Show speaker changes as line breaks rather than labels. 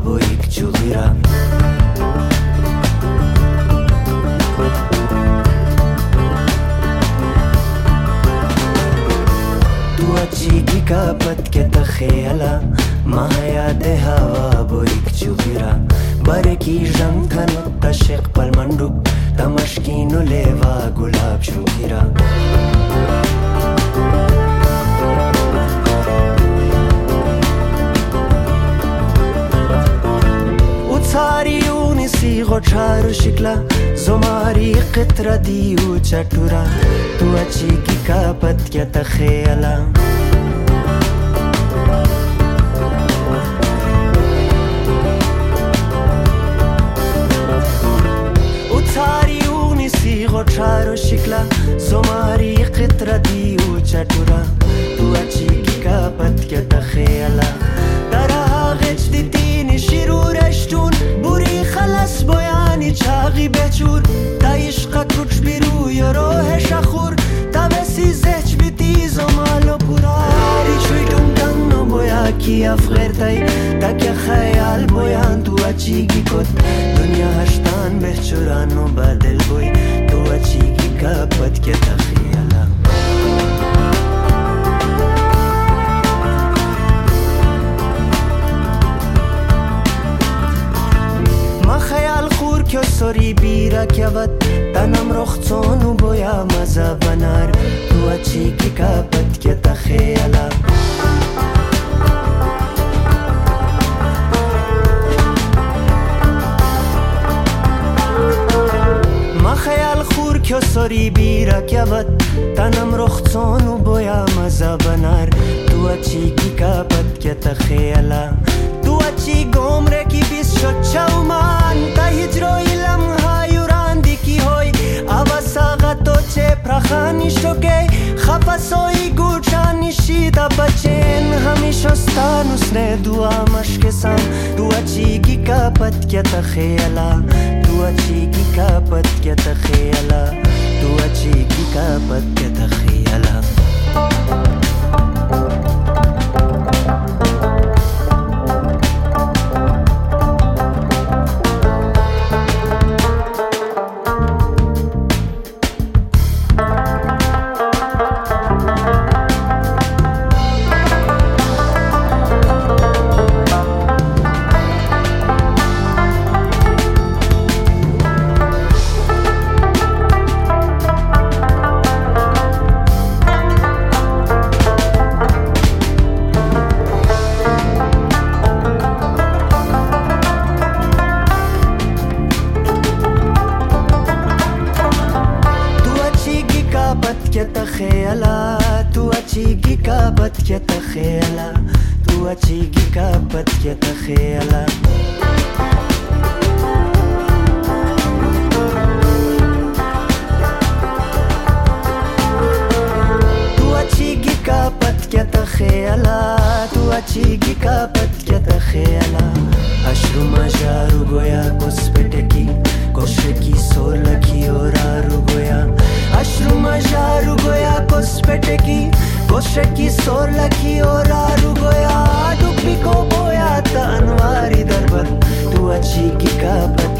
тобою пчелира. तू अच्छी की काबत के तखेला माया दे हवा बोरिक चुगिरा बरकी रंग धन तशेक पर मंडुक तमशकीनु लेवा गुलाब शुगिरा নিসি গোঠার শিকলা জোমারি কতরা দিউ চটুরা তু আচি কি কাপত কে তখেলা غوټارو شکلا زماري قطره دی او چټورا چاقی بچور تا عشق کچ بیرو یا روح شخور. تا بسی زچ بیتیز و مالو پوراری چوی دون دنو بویا کی افغیر تای. تا که خیال بویان تو اچیگی کد دنیا هشتان بهچورانو بدل بوی. تو اچیگی کپت که کیوت تنم رخصونو بویا مزا بنار تو اچی کی کپت که تخیلا ما خیال خور که سری بیرا کیوت تنم رخصونو بویا مزا بنار تو اچی کی کپت که تخیلا تو اچی گمره کی بیس شد چومان تا هجروی لمهای چه پرخانی شوکه خفصوی گوچانی شیدا بچین. همیشه ستانوس نه دعا مشکسم. دعا چیگی کپت که تخیلا دعا چیگی کپت که تخیلا دعا چیگی کپت که تخیلا يتخيلها تواتشيكي كابت يتخيلها تواتشيكي كابت يتخيلها تواتشيكي كابت अखियों रारू गोया डुब्बी को बोया तनवारी दरबत तू अच्छी की काबत